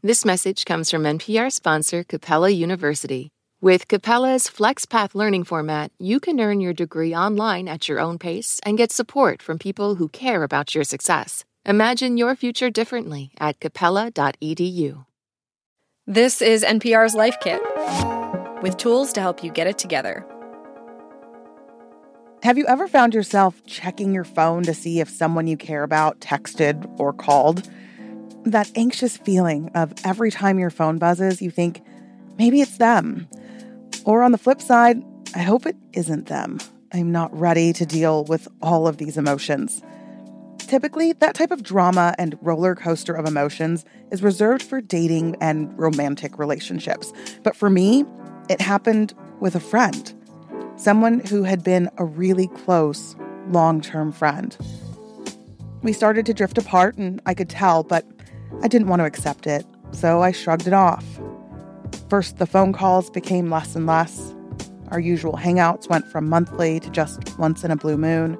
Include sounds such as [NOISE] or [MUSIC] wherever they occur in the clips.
This message comes from NPR sponsor Capella University. With Capella's FlexPath learning format, you can earn your degree online at your own pace and get support from people who care about your success. Imagine your future differently at capella.edu. This is NPR's Life Kit with tools to help you get it together. Have you ever found yourself checking your phone to see if someone you care about texted or called? That anxious feeling of every time your phone buzzes, you think, maybe it's them. Or on the flip side, I hope it isn't them. I'm not ready to deal with all of these emotions. Typically, that type of drama and roller coaster of emotions is reserved for dating and romantic relationships. But for me, it happened with a friend, someone who had been a really close, long term friend. We started to drift apart, and I could tell, but I didn't want to accept it, so I shrugged it off. First, the phone calls became less and less. Our usual hangouts went from monthly to just once in a blue moon.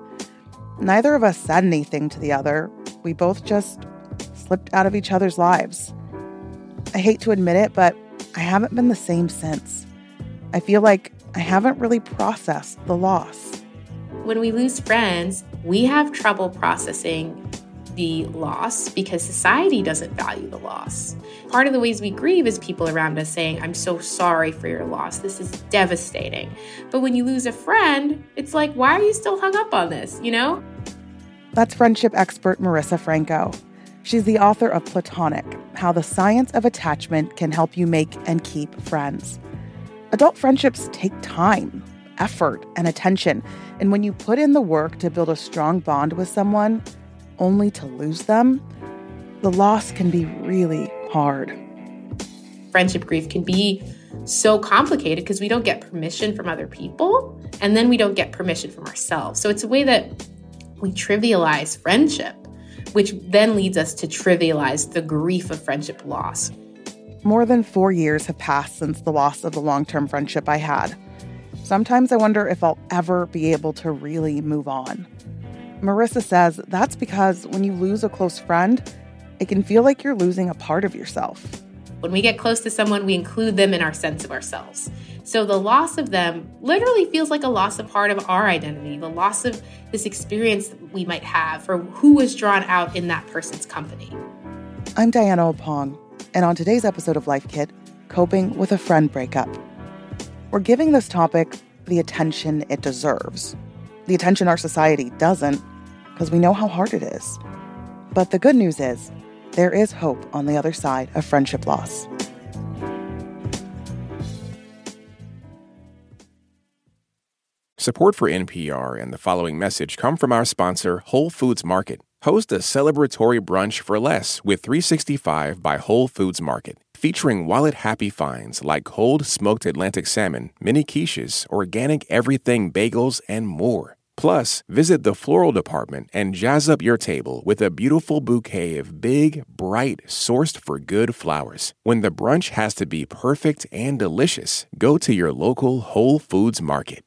Neither of us said anything to the other. We both just slipped out of each other's lives. I hate to admit it, but I haven't been the same since. I feel like I haven't really processed the loss. When we lose friends, we have trouble processing the loss because society doesn't value the loss. Part of the ways we grieve is people around us saying, I'm so sorry for your loss. This is devastating. But when you lose a friend, it's like, why are you still hung up on this, you know? That's friendship expert Marisa Franco. She's the author of Platonic How the Science of Attachment Can Help You Make and Keep Friends. Adult friendships take time, effort, and attention. And when you put in the work to build a strong bond with someone, only to lose them, the loss can be really hard. Friendship grief can be so complicated because we don't get permission from other people and then we don't get permission from ourselves. So it's a way that we trivialize friendship, which then leads us to trivialize the grief of friendship loss. More than four years have passed since the loss of the long term friendship I had. Sometimes I wonder if I'll ever be able to really move on. Marisa says that's because when you lose a close friend, it can feel like you're losing a part of yourself. When we get close to someone, we include them in our sense of ourselves. So the loss of them literally feels like a loss of part of our identity, the loss of this experience that we might have for who was drawn out in that person's company. I'm Diana Opong, and on today's episode of Life Kit, coping with a friend breakup. We're giving this topic the attention it deserves the attention our society doesn't, because we know how hard it is. But the good news is, there is hope on the other side of friendship loss. Support for NPR and the following message come from our sponsor, Whole Foods Market. Host a celebratory brunch for less with 365 by Whole Foods Market, featuring wallet happy finds like cold smoked Atlantic salmon, mini quiches, organic everything bagels, and more. Plus, visit the floral department and jazz up your table with a beautiful bouquet of big, bright, sourced for good flowers. When the brunch has to be perfect and delicious, go to your local Whole Foods market.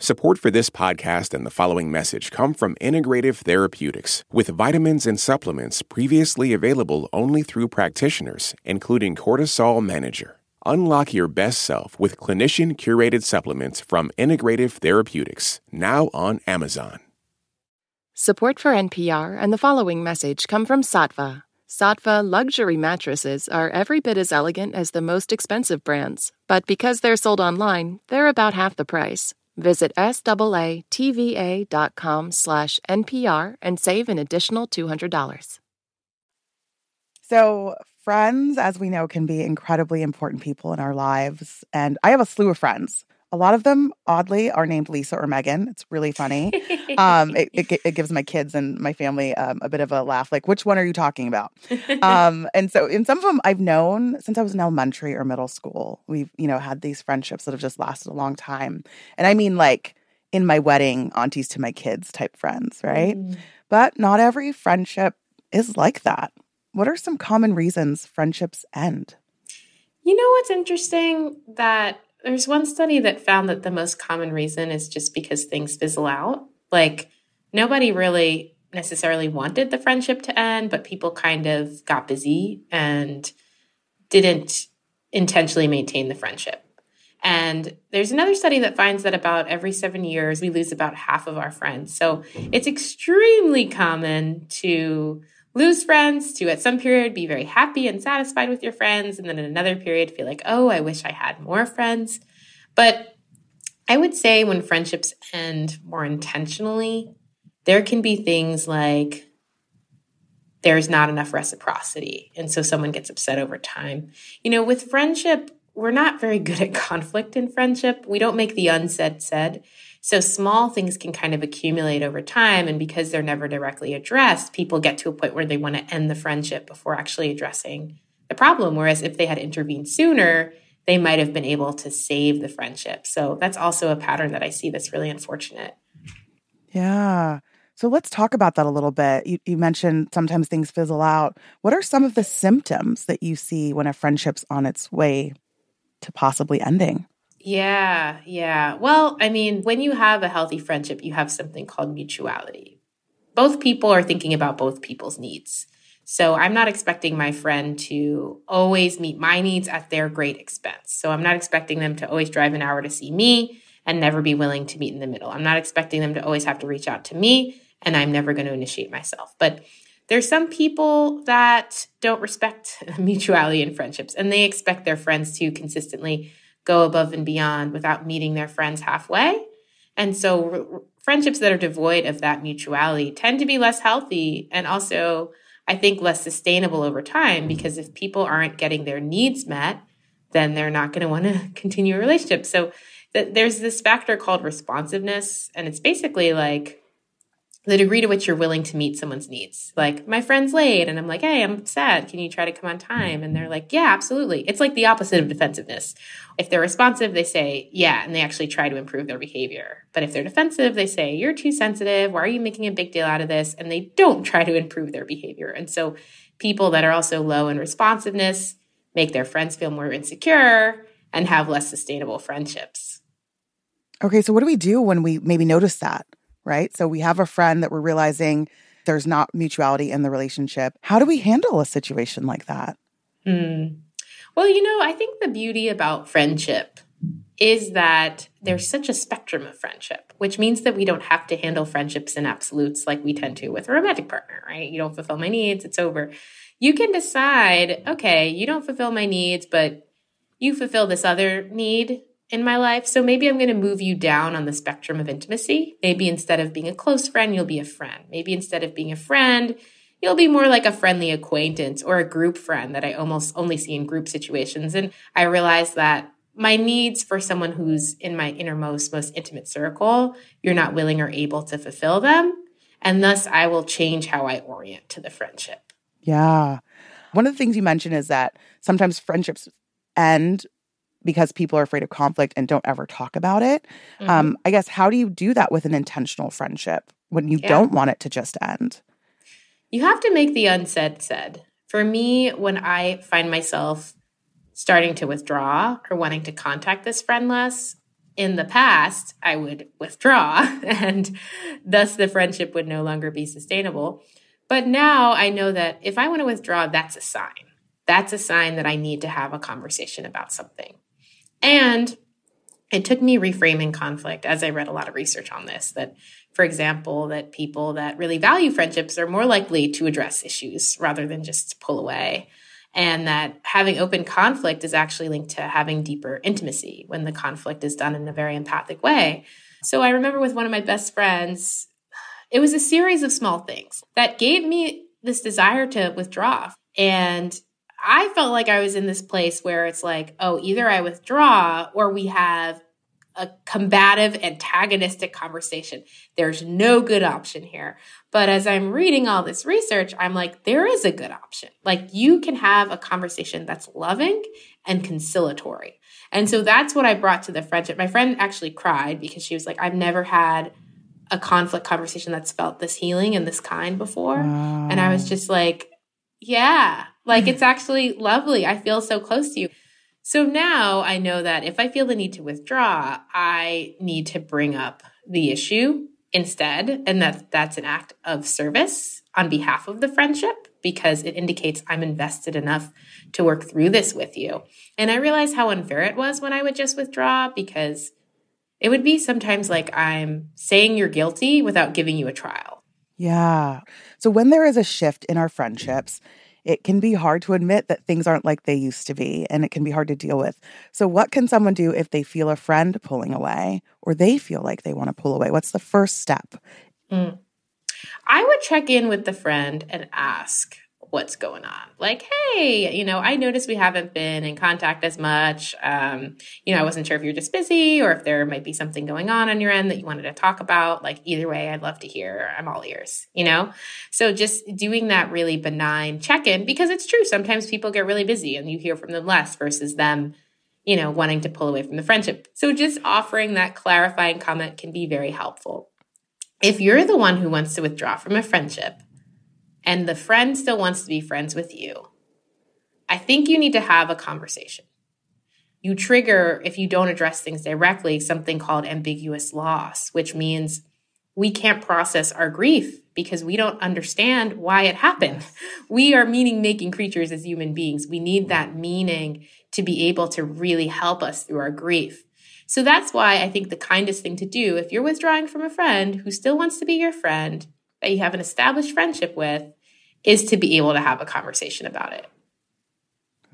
Support for this podcast and the following message come from Integrative Therapeutics, with vitamins and supplements previously available only through practitioners, including Cortisol Manager. Unlock your best self with clinician curated supplements from Integrative Therapeutics, now on Amazon. Support for NPR and the following message come from Saatva. Saatva luxury mattresses are every bit as elegant as the most expensive brands, but because they're sold online, they're about half the price. Visit SAATVA.com slash NPR and save an additional $200. So, friends, as we know, can be incredibly important people in our lives. And I have a slew of friends. A lot of them, oddly, are named Lisa or Megan. It's really funny. um, it, it, it, gives my kids and my family um, a bit of a laugh. Like, which one are you talking about? [LAUGHS] um, and so, in some of them, I've known since I was in elementary or middle school. We've, you know, had these friendships that have just lasted a long time. And I mean, like, in my wedding, aunties to my kids type friends, right? Mm. But not every friendship is like that. What are some common reasons friendships end? You know what's interesting? That there's one study that found that the most common reason is just because things fizzle out. Like nobody really necessarily wanted the friendship to end, but people kind of got busy and didn't intentionally maintain the friendship. And there's another study that finds that about every seven years, we lose about half of our friends. So it's extremely common to lose friends, to at some period be very happy and satisfied with your friends, and then in another period feel like, oh, I wish I had more friends. But I would say when friendships end more intentionally, there can be things like there's not enough reciprocity. And so someone gets upset over time. You know, with friendship, we're not very [LAUGHS] good at conflict in friendship. We don't make the unsaid said. So small things can kind of accumulate over time. And because they're never directly addressed, people get to a point where they want to end the friendship before actually addressing the problem. Whereas if they had intervened sooner, they might have been able to save the friendship. So that's also a pattern that I see that's really unfortunate. Yeah. So let's talk about that a little bit. You, you, mentioned sometimes things fizzle out. What are some of the symptoms that you see when a friendship's on its way to possibly ending? Yeah, yeah. Well, I mean, when you have a healthy friendship, you have something called mutuality. Both people are thinking about both people's needs. So I'm not expecting my friend to always meet my needs at their great expense. So I'm not expecting them to always drive an hour to see me and never be willing to meet in the middle. I'm not expecting them to always have to reach out to me and I'm never going to initiate myself. But there's some people that don't respect [LAUGHS] mutuality in friendships and they expect their friends to consistently go above and beyond without meeting their friends halfway. And so r- friendships that are devoid of that mutuality tend to be less healthy and also I think less sustainable over time mm-hmm. because if people aren't getting their needs met, then they're not going to want to continue a relationship. So th- there's this factor called responsiveness and it's basically like the degree to which you're willing to meet someone's needs. Like, my friend's late, and I'm like, hey, I'm sad. Can you try to come on time? And they're like, yeah, absolutely. It's like the opposite of defensiveness. If they're responsive, they say, yeah, and they actually try to improve their behavior. But if they're defensive, they say, you're too sensitive. Why are you making a big deal out of this? And they don't try to improve their behavior. And so, people that are also low in responsiveness make their friends feel more insecure and have less sustainable friendships. Okay, so what do we do when we maybe notice that? Right? So we have a friend that we're realizing there's not mutuality in the relationship. How do we handle a situation like that? Mm. Well, you know, I think the beauty about friendship is that there's such a spectrum of friendship, which means that we don't have to handle friendships in absolutes like we tend to with a romantic partner, right? You don't fulfill my needs, it's over. You can decide, okay, you don't fulfill my needs, but you fulfill this other need in my life. So maybe I'm going to move you down on the spectrum of intimacy. Maybe instead of being a close friend, you'll be a friend. Maybe instead of being a friend, you'll be more like a friendly acquaintance or a group friend that I almost only see in group situations. And I realize that my needs for someone who's in my innermost, most intimate circle, you're not willing or able to fulfill them. And thus, I will change how I orient to the friendship. Yeah. One of the things you mentioned is that sometimes friendships end because people are afraid of conflict and don't ever talk about it. Mm-hmm. Um, I guess, how do you do that with an intentional friendship when you yeah. don't want it to just end? You have to make the unsaid said. For me, when I find myself starting to withdraw or wanting to contact this friend less, in the past, I would withdraw [LAUGHS] and thus the friendship would no longer be sustainable. But now I know that if I want to withdraw, that's a sign. That's a sign that I need to have a conversation about something. And it took me reframing conflict as I read a lot of research on this that, for example, that people that really value friendships are more likely to address issues rather than just pull away. And that having open conflict is actually linked to having deeper intimacy when the conflict is done in a very empathic way. So I remember with one of my best friends, it was a series of small things that gave me this desire to withdraw. And I felt like I was in this place where it's like, oh, either I withdraw or we have a combative, antagonistic conversation. There's no good option here. But as I'm reading all this research, I'm like, there is a good option. Like, you can have a conversation that's loving and conciliatory. And so that's what I brought to the friendship. My friend actually cried because she was like, I've never had a conflict conversation that's felt this healing and this kind before. Wow. And I was just like, yeah, like it's mm-hmm. actually lovely. I feel so close to you. So now I know that if I feel the need to withdraw, I need to bring up the issue instead. And that that's an act of service on behalf of the friendship because it indicates I'm invested enough to work through this with you. And I realized how unfair it was when I would just withdraw because it would be sometimes like I'm saying you're guilty without giving you a trial. Yeah. So when there is a shift in our friendships, it can be hard to admit that things aren't like they used to be, and it can be hard to deal with. So, what can someone do if they feel a friend pulling away or they feel like they want to pull away? What's the first step? Mm. I would check in with the friend and ask, what's going on. Like, hey, you know, I noticed we haven't been in contact as much. Um, you know, I wasn't sure if you're just busy or if there might be something going on on your end that you wanted to talk about. Like, either way, I'd love to hear. I'm all ears, you know? So just doing that really benign check in because it's true. Sometimes people get really busy and you hear from them less versus them you know, wanting to pull away from the friendship. So just offering that clarifying comment can be very helpful. If you're the one who wants to withdraw from a friendship, and the friend still wants to be friends with you, I think you need to have a conversation. You trigger, if you don't address things directly, something called ambiguous loss, which means we can't process our grief because we don't understand why it happened. [LAUGHS] We are meaning making creatures as human beings. We need that meaning to be able to really help us through our grief. So that's why I think the kindest thing to do if you're withdrawing from a friend who still wants to be your friend, that you have an established friendship with, is to be able to have a conversation about it.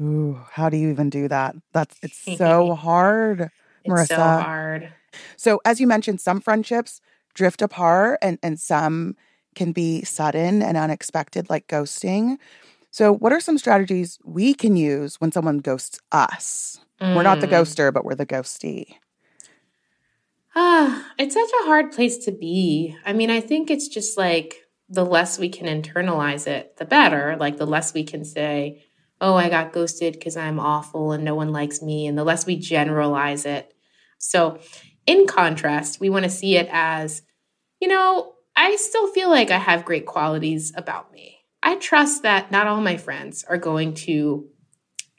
Ooh, how do you even do that? That's it's [LAUGHS] so hard, Marisa. It's so hard. So as you mentioned, some friendships drift apart and, and some can be sudden and unexpected, like ghosting. So, what are some strategies we can use when someone ghosts us? Mm. We're not the mm. ghoster, but we're the ghostee. Ah, it's such a hard place to be. I mean, I think it's just like the less we can internalize it, the better. Like the less we can say, oh, I got ghosted because I'm awful and no one likes me, and the less we generalize it. So, in contrast, we want to see it as, you know, I still feel like I have great qualities about me. I trust that not all my friends are going to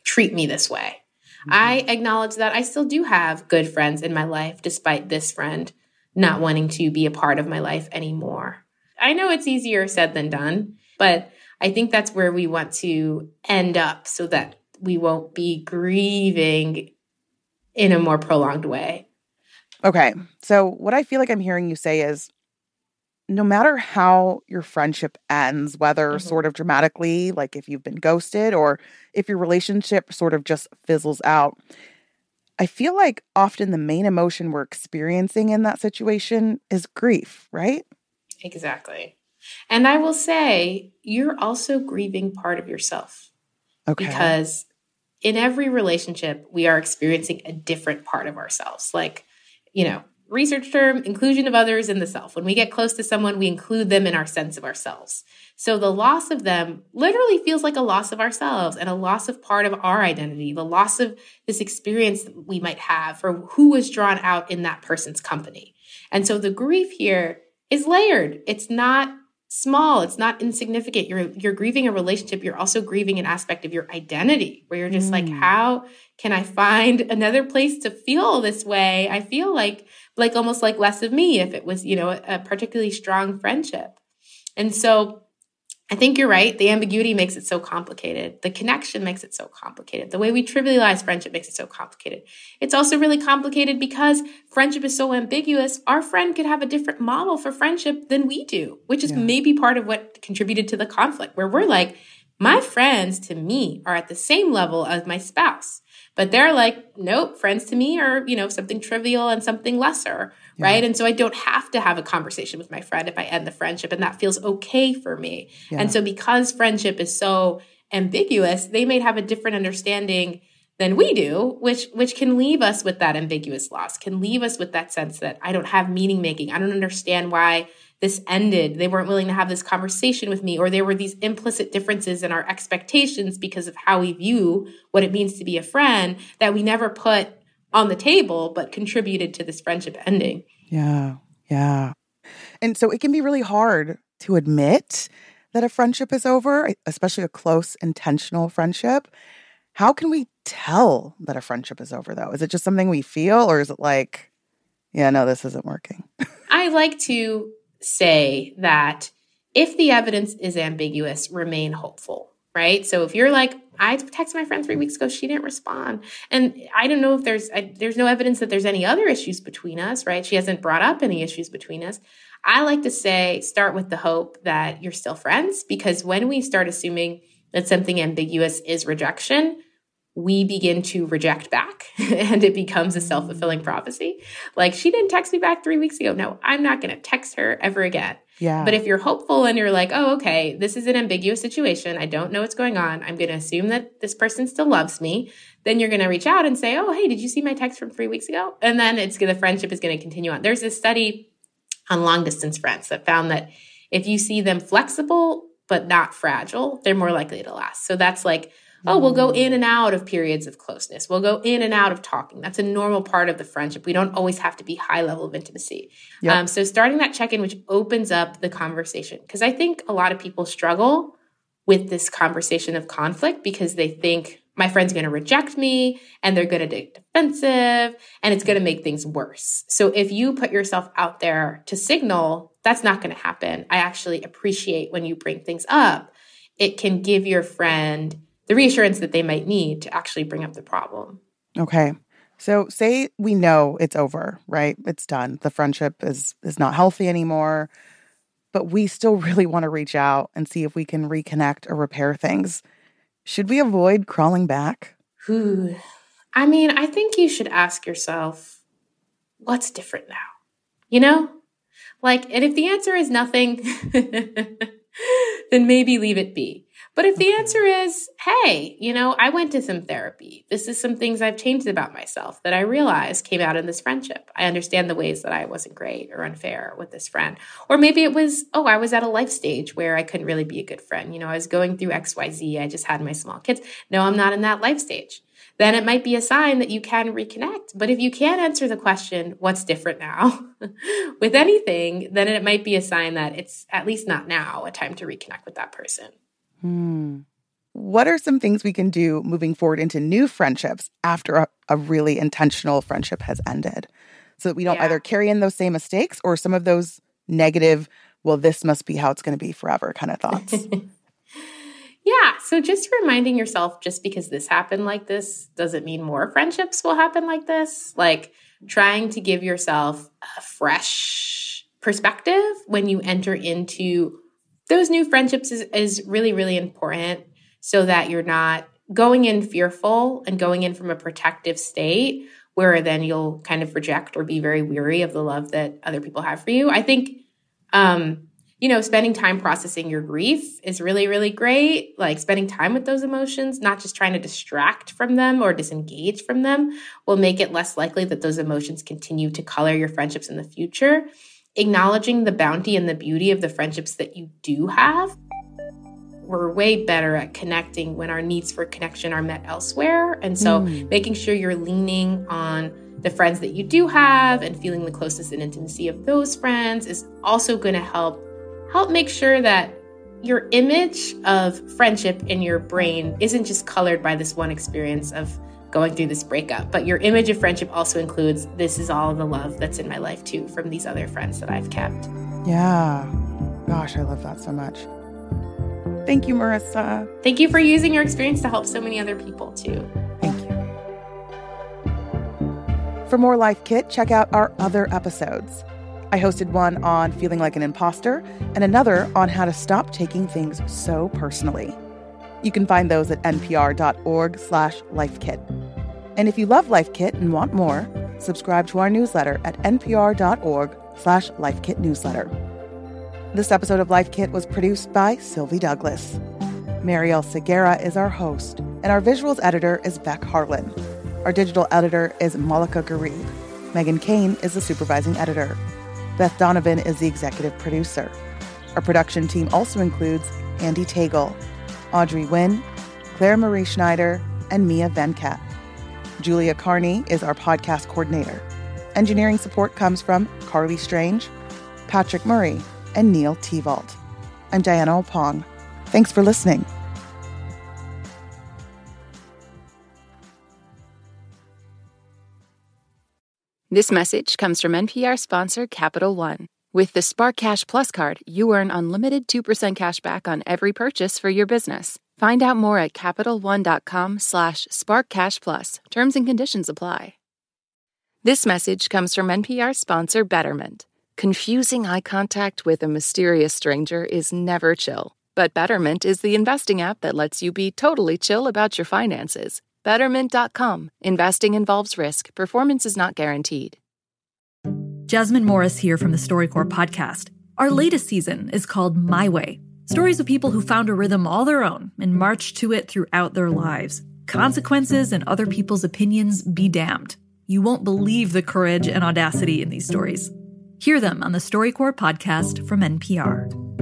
treat me this way. Mm-hmm. I acknowledge that I still do have good friends in my life, despite this friend not wanting to be a part of my life anymore. I know it's easier said than done, but I think that's where we want to end up so that we won't be grieving in a more prolonged way. Okay. So, what I feel like I'm hearing you say is no matter how your friendship ends, whether mm-hmm. sort of dramatically, like if you've been ghosted or if your relationship sort of just fizzles out, I feel like often the main emotion we're experiencing in that situation is grief, right? Exactly. And I will say, you're also grieving part of yourself. Okay. Because in every relationship, we are experiencing a different part of ourselves. Like, you know, research term inclusion of others in the self. When we get close to someone, we include them in our sense of ourselves. So the loss of them literally feels like a loss of ourselves and a loss of part of our identity, the loss of this experience that we might have for who was drawn out in that person's company. And so the grief here is layered. It's not small, it's not insignificant. You're you're grieving a relationship, you're also grieving an aspect of your identity where you're just mm. like how can I find another place to feel this way? I feel like like almost like less of me if it was, you know, a, a particularly strong friendship. And so I think you're right. The ambiguity makes it so complicated. The connection makes it so complicated. The way we trivialize friendship makes it so complicated. It's also really complicated because friendship is so ambiguous. Our friend could have a different model for friendship than we do, which is yeah. maybe part of what contributed to the conflict where we're like, my friends to me are at the same level as my spouse. But they're like, nope, friends to me are, you know, something trivial and something lesser, yeah. right? And so I don't have to have a conversation with my friend if I end the friendship, and that feels okay for me. Yeah. And so because friendship is so ambiguous, they may have a different understanding than we do, which which can leave us with that ambiguous loss, can leave us with that sense that I don't have meaning making. I don't understand why this ended. They weren't willing to have this conversation with me, or there were these implicit differences in our expectations because of how we view what it means to be a friend that we never put on the table, but contributed to this friendship ending. Yeah. Yeah. And so it can be really hard to admit that a friendship is over, especially a close, intentional friendship. How can we tell that a friendship is over, though? Is it just something we feel, or is it like, yeah, no, this isn't working? [LAUGHS] I like to say that if the evidence is ambiguous, remain hopeful, right? So if you're like, I texted my friend three weeks ago, she didn't respond, and I don't know if there's I, there's no evidence that there's any other issues between us, right? She hasn't brought up any issues between us. I like to say, start with the hope that you're still friends, because when we start assuming that something ambiguous is rejection, we begin to reject back [LAUGHS] and it becomes a self fulfilling prophecy. Like, she didn't text me back three weeks ago. No, I'm not going to text her ever again. Yeah. But if you're hopeful and you're like, oh, okay, this is an ambiguous situation. I don't know what's going on. I'm going to assume that this person still loves me. Then you're going to reach out and say, oh, hey, did you see my text from three weeks ago? And then it's the friendship is going to continue on. There's a study on long distance friends that found that if you see them flexible but not fragile, they're more likely to last. So that's like, oh, we'll go in and out of periods of closeness. We'll go in and out of talking. That's a normal part of the friendship. We don't always have to be high level of intimacy. Yep. Um, so starting that check in, which opens up the conversation, because I think a lot of people struggle with this conversation of conflict because they think my friend's going to reject me and they're going to get defensive and it's going to make things worse. So if you put yourself out there to signal, that's not going to happen. I actually appreciate when you bring things up. It can give your friend the reassurance that they might need to actually bring up the problem. Okay. So say we know it's over, right? It's done. The friendship is is not healthy anymore, but we still really want to reach out and see if we can reconnect or repair things. Should we avoid crawling back? Ooh. I mean, I think you should ask yourself, what's different now? You know? Like, and if the answer is nothing, [LAUGHS] then maybe leave it be. But if the answer is, hey, you know, I went to some therapy. This is some things I've changed about myself that I realized came out in this friendship. I understand the ways that I wasn't great or unfair with this friend. Or maybe it was, oh, I was at a life stage where I couldn't really be a good friend. You know, I was going through XYZ. I just had my small kids. No, I'm not in that life stage. Then it might be a sign that you can reconnect. But if you can't answer the question, what's different now [LAUGHS] with anything, then it might be a sign that it's at least not now a time to reconnect with that person. Hmm. What are some things we can do moving forward into new friendships after a, a really intentional friendship has ended? So that we don't yeah. either carry in those same mistakes or some of those negative, well, this must be how it's going to be forever kind of thoughts. [LAUGHS] yeah. So just reminding yourself just because this happened like this doesn't mean more friendships will happen like this. Like trying to give yourself a fresh perspective when you enter into those new friendships is, is really, really important so that you're not going in fearful and going in from a protective state where then you'll kind of reject or be very weary of the love that other people have for you. I think, um, you know, spending time processing your grief is really, really great. Like spending time with those emotions, not just trying to distract from them or disengage from them, will make it less likely that those emotions continue to color your friendships in the future acknowledging the bounty and the beauty of the friendships that you do have. We're way better at connecting when our needs for connection are met elsewhere. And so mm. making sure you're leaning on the friends that you do have and feeling the closeness and intimacy of those friends is also going to help help make sure that your image of friendship in your brain isn't just colored by this one experience of going through this breakup. But your image of friendship also includes this is all the love that's in my life too from these other friends that I've kept. Yeah. Gosh, I love that so much. Thank you, Marisa. Thank you for using your experience to help so many other people too. Thank you. For more Life Kit, check out our other episodes. I hosted one on feeling like an imposter and another on how to stop taking things so personally. You can find those at npr.org slash lifekit. And if you love Life Kit and want more, subscribe to our newsletter at npr.org slash lifekit newsletter. This episode of Life Kit was produced by Sylvie Douglis. Marielle Segura is our host, and our visuals editor is Beck Harlan. Our digital editor is Malika Gharib. Meghan Keane is the supervising editor. Beth Donovan is the executive producer. Our production team also includes Andy Tagle, Audrey Nguyen, Claire Marie Schneider, and Mia Venkat. Julia Carney is our podcast coordinator. Engineering support comes from Carly Strange, Patrick Murray, and Neil Tevault. I'm Diana Opong. Thanks for listening. This message comes from NPR sponsor Capital One. With the Spark Cash Plus card, you earn unlimited 2% cash back on every purchase for your business. Find out more at CapitalOne.com slash SparkCashPlus. Terms and conditions apply. This message comes from NPR sponsor Betterment. Confusing eye contact with a mysterious stranger is never chill. But Betterment is the investing app that lets you be totally chill about your finances. Betterment.com. Investing involves risk. Performance is not guaranteed. Jasmine Morris here from the StoryCorps podcast. Our latest season is called My Way stories of people who found a rhythm all their own and marched to it throughout their lives. Consequences and other people's opinions be damned. You won't believe the courage and audacity in these stories. Hear them on the StoryCorps podcast from NPR.